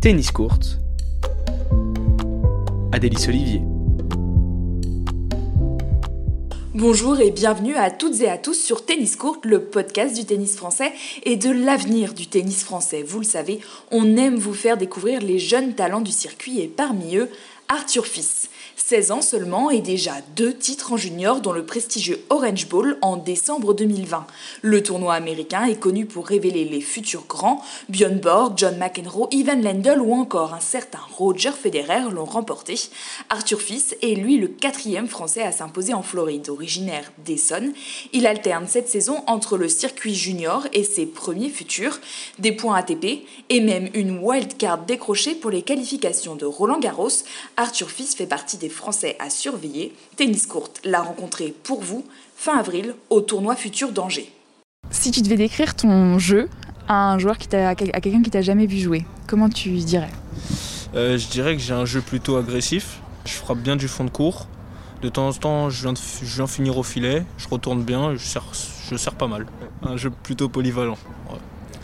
Tennis courte. Adélice Olivier. Bonjour et bienvenue à toutes et à tous sur Tennis Court, le podcast du tennis français et de l'avenir du tennis français. Vous le savez, on aime vous faire découvrir les jeunes talents du circuit et parmi eux, Arthur Fils. 16 ans seulement et déjà deux titres en junior dont le prestigieux Orange Bowl en décembre 2020. Le tournoi américain est connu pour révéler les futurs grands. Björn Borg, John McEnroe, Ivan Lendl ou encore un certain Roger Federer l'ont remporté. Arthur Fils est lui le quatrième français à s'imposer en Floride, originaire d'Essonne. Il alterne cette saison entre le circuit junior et ses premiers futurs, des points ATP et même une wildcard décrochée pour les qualifications de Roland Garros. Arthur Fils fait partie des Français à surveiller, Tennis Courte l'a rencontré pour vous fin avril au tournoi Futur d'Angers. Si tu devais décrire ton jeu à un joueur qui à quelqu'un qui t'a jamais vu jouer, comment tu dirais? Euh, Je dirais que j'ai un jeu plutôt agressif. Je frappe bien du fond de cours. De temps en temps, je viens, de, je viens finir au filet, je retourne bien, je sers, je sers pas mal. Un jeu plutôt polyvalent.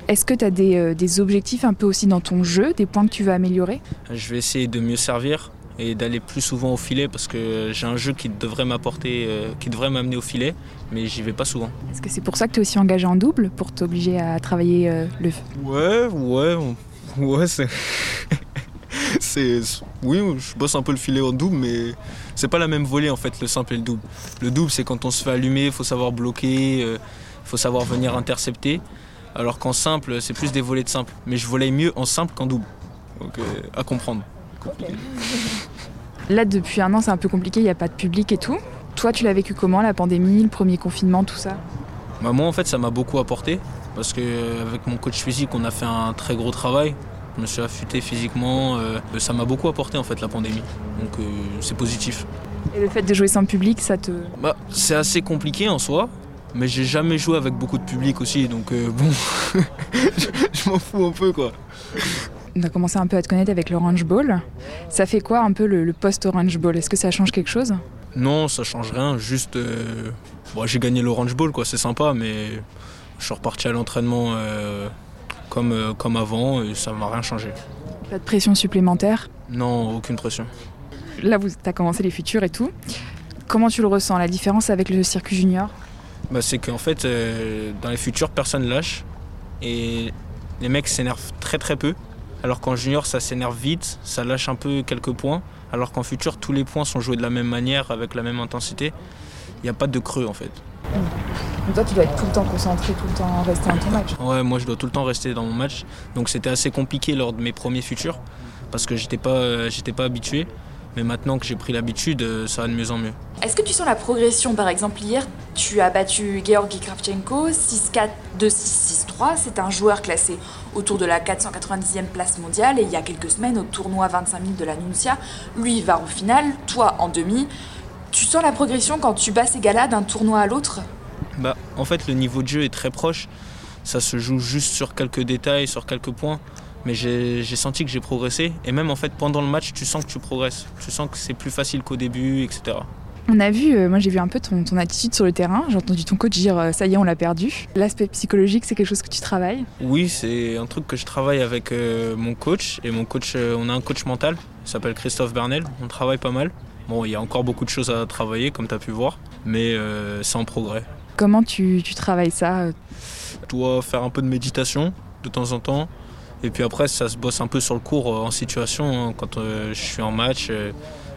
Est-ce que tu as des, euh, des, objectifs un peu aussi dans ton jeu, des points que tu veux améliorer? Je vais essayer de mieux servir, et d'aller plus souvent au filet parce que j'ai un jeu qui devrait m'apporter, euh, qui devrait m'amener au filet, mais j'y vais pas souvent. Est-ce que c'est pour ça que tu es aussi engagé en double, pour t'obliger à travailler euh, le Ouais, ouais, ouais, c'est. c'est. Oui, je bosse un peu le filet en double, mais c'est pas la même volée en fait, le simple et le double. Le double, c'est quand on se fait allumer, il faut savoir bloquer, il euh, faut savoir venir intercepter. Alors qu'en simple, c'est plus des volées de simple. Mais je volais mieux en simple qu'en double. Donc à comprendre. Là, depuis un an, c'est un peu compliqué, il n'y a pas de public et tout. Toi, tu l'as vécu comment, la pandémie, le premier confinement, tout ça? Bah, Moi, en fait, ça m'a beaucoup apporté. Parce qu'avec mon coach physique, on a fait un très gros travail. Je me suis affûté physiquement. Euh, ça m'a beaucoup apporté, en fait, la pandémie. Donc, euh, c'est positif. Et le fait de jouer sans public, ça te... Bah, c'est assez compliqué en soi. Mais j'ai jamais joué avec beaucoup de public aussi, donc euh, bon, je, je m'en fous un peu quoi on a commencé un peu à te connaître avec l'Orange Bowl. Ça fait quoi un peu le, post-Orange Bowl? Est-ce que ça change quelque chose? Non, ça change rien. Juste, euh, j'ai gagné l'Orange Bowl, quoi. C'est sympa, mais je suis reparti à l'entraînement euh, comme, euh, comme avant et ça m'a rien changé. Pas de pression supplémentaire? Non, aucune pression. Là, tu as commencé les futurs et tout. Comment tu le ressens, la différence avec le circuit junior? Bah, C'est qu'en fait, dans les futurs, personne lâche. Et les mecs s'énervent très très peu. Alors qu'en junior, ça s'énerve vite, ça lâche un peu quelques points. Alors qu'en futur, tous les points sont joués de la même manière, avec la même intensité. Il n'y a pas de creux en fait. Donc toi, tu dois être tout le temps concentré, tout le temps rester dans ton match. Ouais, moi, je dois tout le temps rester dans mon match. Donc c'était assez compliqué lors de mes premiers futurs, parce que j'étais pas, euh, j'étais pas habitué. Mais maintenant que j'ai pris l'habitude, euh, ça va de mieux en mieux. Est-ce que tu sens la progression? Par exemple, hier, tu as battu Georgi Kravchenko 6-4, 2-6, 6-3. C'est un joueur classé autour de la 490e place mondiale. Et il y a quelques semaines, au tournoi 25 000 de la Nuncia, lui va en finale, toi en demi. Tu sens la progression quand tu bats ces gars-là d'un tournoi à l'autre? Bah, En fait, le niveau de jeu est très proche. Ça se joue juste sur quelques détails, sur quelques points mais j'ai senti que j'ai progressé. Et même en fait, pendant le match, tu sens que tu progresses. Tu sens que c'est plus facile qu'au début, etc. On a vu, euh, moi j'ai vu un peu ton, ton, attitude sur le terrain. J'ai entendu ton coach dire euh, ça y est, on l'a perdu. L'aspect psychologique, c'est quelque chose que tu travailles? Oui, c'est un truc que je travaille avec euh, mon coach. Et mon coach, on a un coach mental, il s'appelle Christophe Bernel. On travaille pas mal. Bon, il y a encore beaucoup de choses à travailler, comme tu as pu voir, mais c'est en progrès. Comment tu, tu travailles ça Je dois faire un peu de méditation de temps en temps. Et puis après, ça se bosse un peu sur le cours euh, en situation. Hein. Quand euh, je suis en match, euh,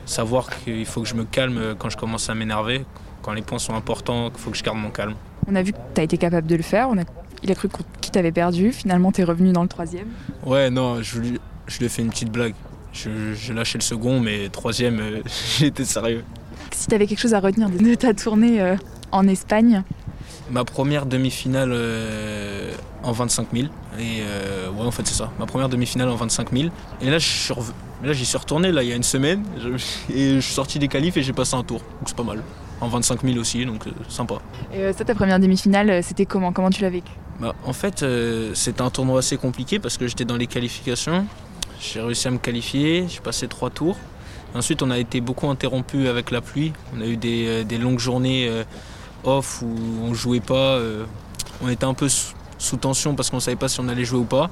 savoir qu'il faut que je me calme quand je commence à m'énerver. Quand les points sont importants, il faut que je garde mon calme. On a vu que tu as été capable de le faire. On a... Il a cru qu'il t'avait perdu. Finalement, tu es revenu dans le troisième. Ouais, non, je lui, je lui ai fait une petite blague. J'ai lâché le second, mais troisième, été sérieux. Si tu avais quelque chose à retenir de ta tournée en Espagne Ma première demi-finale en 25 000. Et euh, ouais, en fait, c'est ça. Ma première demi-finale en 25 000. Et là, j'y suis retourné là, il y a une semaine. Et je suis sorti des qualifs et j'ai passé un tour. Donc c'est pas mal. En 25 000 aussi, donc euh, sympa. Et euh, ça, ta première demi-finale, c'était comment? Comment tu l'as vécu? Bah, En fait, c'était un tournoi assez compliqué parce que j'étais dans les qualifications. J'ai réussi à me qualifier. J'ai passé trois tours. Ensuite, on a été beaucoup interrompu avec la pluie. On a eu des, des longues journées où on jouait pas. on était un peu sous tension parce qu'on savait pas si on allait jouer ou pas.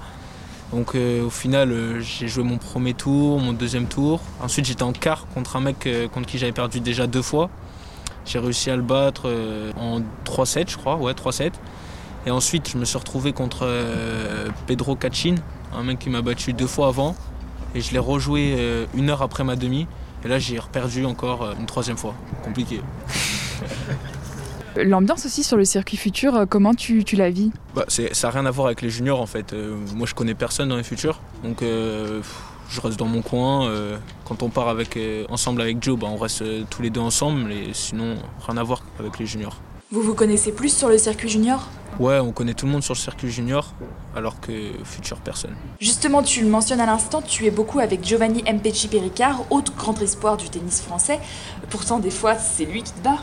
Donc au final, j'ai joué mon premier tour, mon deuxième tour. Ensuite, j'étais en quart contre un mec contre qui j'avais perdu déjà deux fois. J'ai réussi à le battre en 3-7, je crois, ouais, 3-7. Et ensuite, je me suis retrouvé contre Pedro Cachin, un mec qui m'a battu deux fois avant. Et je l'ai rejoué une heure après ma demi. Et là, j'ai reperdu encore une troisième fois. Compliqué. L'ambiance aussi sur le circuit futur, euh, comment tu, tu la vis? Bah, Ça n'a rien à voir avec les juniors en fait. Euh, moi je connais personne dans les futurs, donc euh, je reste dans mon coin. quand on part avec, ensemble avec Joe, bah, on reste tous les deux ensemble, et sinon rien à voir avec les juniors. Vous vous connaissez plus sur le circuit junior? Ouais, on connaît tout le monde sur le circuit junior, alors que futur personne. Justement, tu le mentionnes à l'instant, tu es beaucoup avec Giovanni Mpeci Pericard, autre grand espoir du tennis français. Pourtant, des fois, c'est lui qui te bat.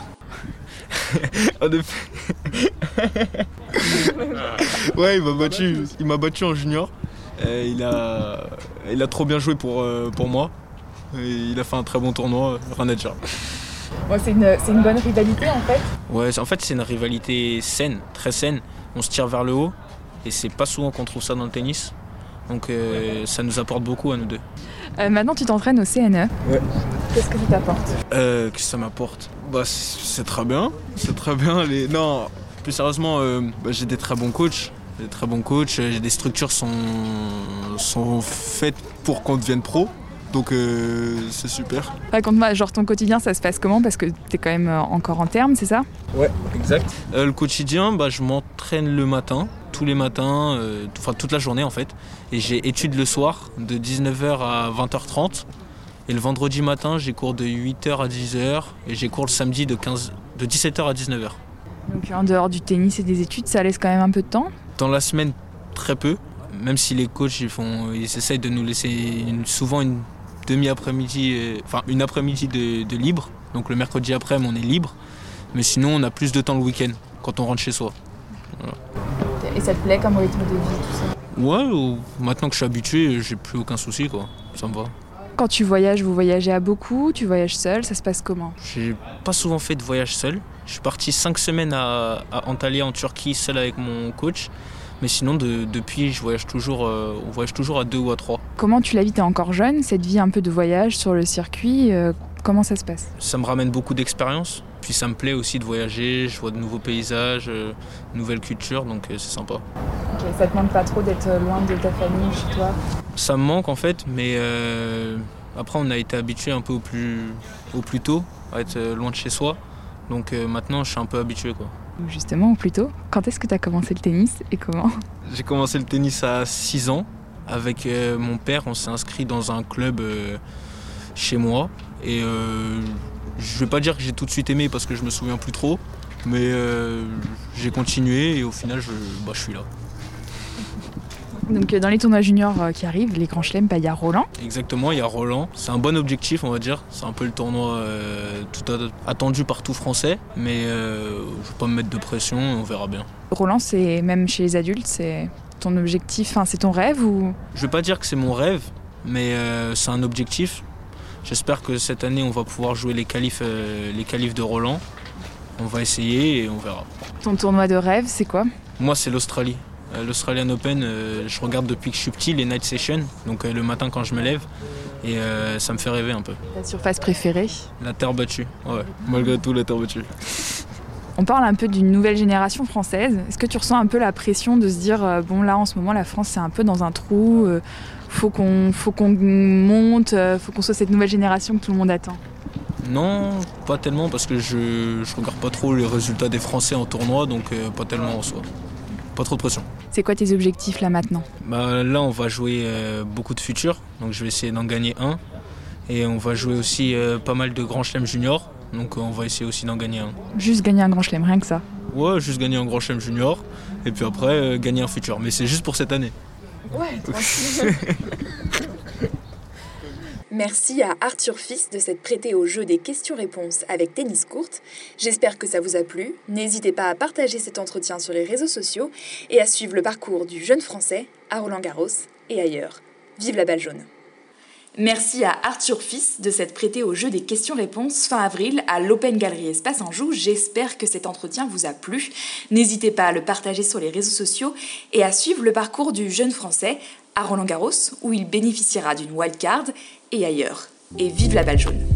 ouais, il m'a battu, il m'a battu en junior. il, a, il a trop bien joué pour, euh, pour moi. il a fait un très bon tournoi, rien à dire. c'est une, une, bonne rivalité en fait Ouais, en fait c'est une rivalité saine, très saine. On se tire vers le haut et c'est pas souvent qu'on trouve ça dans le tennis. Donc euh, ça nous apporte beaucoup à nous deux. Euh, maintenant tu t'entraînes au CNE. Ouais. Qu'est-ce que ça t'apporte? Qu'est-ce que ça m'apporte? Bah, c'est très bien. C'est très bien. Les... Non, plus sérieusement, euh, bah, j'ai des très bons coachs. Des très bons coachs. Des structures sont, sont faites pour qu'on devienne pro. Donc euh, c'est super. Raconte-moi, genre ton quotidien, ça se passe comment? Parce que tu es quand même euh, encore en terme, c'est ça? Ouais, exact. le quotidien, bah, je m'entraîne le matin, tous les matins, enfin toute la journée en fait. Et j'ai études le soir de 19h à 20h30. Et le vendredi matin, j'ai cours de 8h à 10h et j'ai cours le samedi de, 15, de 17h à 19h. Donc en dehors du tennis et des études, ça laisse quand même un peu de temps? Dans la semaine, très peu. Même si les coachs ils font, ils essayent de nous laisser souvent une demi-après-midi, euh, enfin une après-midi de, libre. Donc le mercredi après, on est libre. Mais sinon, on a plus de temps le week-end quand on rentre chez soi. Et ça te plaît comme rythme de vie, tout ça? Ouais, maintenant que je suis habitué, j'ai plus aucun souci, quoi. Ça me va. Quand tu voyages, vous voyagez à beaucoup Tu voyages seul Ça se passe comment J'ai pas souvent fait de voyage seul. Je suis parti cinq semaines à, Antalya en Turquie seul avec mon coach. Mais sinon, depuis, je voyage toujours, euh, on voyage toujours à deux ou à trois. Comment tu la vis T'es encore jeune, cette vie un peu de voyage sur le circuit, euh, comment ça se passe? Ça me ramène beaucoup d'expérience. Puis ça me plaît aussi de voyager, je vois de nouveaux paysages, de euh, nouvelles cultures, donc c'est sympa. Ok, ça te manque pas trop d'être loin de ta famille, chez toi? Ça me manque en fait, mais euh, après on a été habitué un peu au plus, au plus tôt à être euh, loin de chez soi. Donc euh, maintenant je suis un peu habitué quoi. Justement, au plus tôt, quand est-ce que tu as commencé le tennis et comment? J'ai commencé le tennis à 6 ans. Avec mon père, on s'est inscrit dans un club chez moi. Et je vais pas dire que j'ai tout de suite aimé parce que je me souviens plus trop. Mais j'ai continué et au final je, bah, je suis là. Donc euh, dans les tournois juniors euh, qui arrivent, les grands chelems, bah, il y a Roland. Exactement, il y a Roland. C'est un bon objectif, on va dire. C'est un peu le tournoi euh, tout attendu par tout français, mais je ne vais pas me mettre de pression, on verra bien. Roland, c'est même chez les adultes, c'est ton objectif, enfin, c'est ton rêve ou? Je vais pas dire que c'est mon rêve, mais c'est un objectif. J'espère que cette année, on va pouvoir jouer les qualifs, les qualifs de Roland. On va essayer et on verra. Ton tournoi de rêve, c'est quoi? Moi, c'est l'Australie. Euh, L'Australian Open, euh, je regarde depuis que je suis petit les night sessions, donc euh, le matin quand je me lève, et ça me fait rêver un peu. Ta surface préférée? La terre battue, ouais. Malgré tout, la terre battue. On parle un peu d'une nouvelle génération française. Est-ce que tu ressens un peu la pression de se dire, bon là en ce moment la France c'est un peu dans un trou, faut qu'on faut qu'on monte, faut qu'on soit cette nouvelle génération que tout le monde attend? Non, pas tellement parce que je, je regarde pas trop les résultats des Français en tournoi, donc pas tellement en soi pas trop de pression. C'est quoi tes objectifs là maintenant? Bah, Là, on va jouer euh, beaucoup de futurs, donc je vais essayer d'en gagner un. Et on va jouer aussi euh, pas mal de grands chelems juniors, donc on va essayer aussi d'en gagner un. Juste gagner un grand chelem, rien que ça Ouais, juste gagner un grand chelem junior, et puis après euh, gagner un futur. Mais c'est juste pour cette année. Ouais, Merci à Arthur Fils de s'être prêté au jeu des questions-réponses avec Tennis Courte. J'espère que ça vous a plu. N'hésitez pas à partager cet entretien sur les réseaux sociaux et à suivre le parcours du jeune Français à Roland Garros et ailleurs. Vive la balle jaune Merci à Arthur Fils de s'être prêté au jeu des questions-réponses fin avril à l'Open Gallery Espace Anjou. J'espère que cet entretien vous a plu. N'hésitez pas à le partager sur les réseaux sociaux et à suivre le parcours du jeune Français à Roland Garros, où il bénéficiera d'une wildcard, et ailleurs. Et vive la balle jaune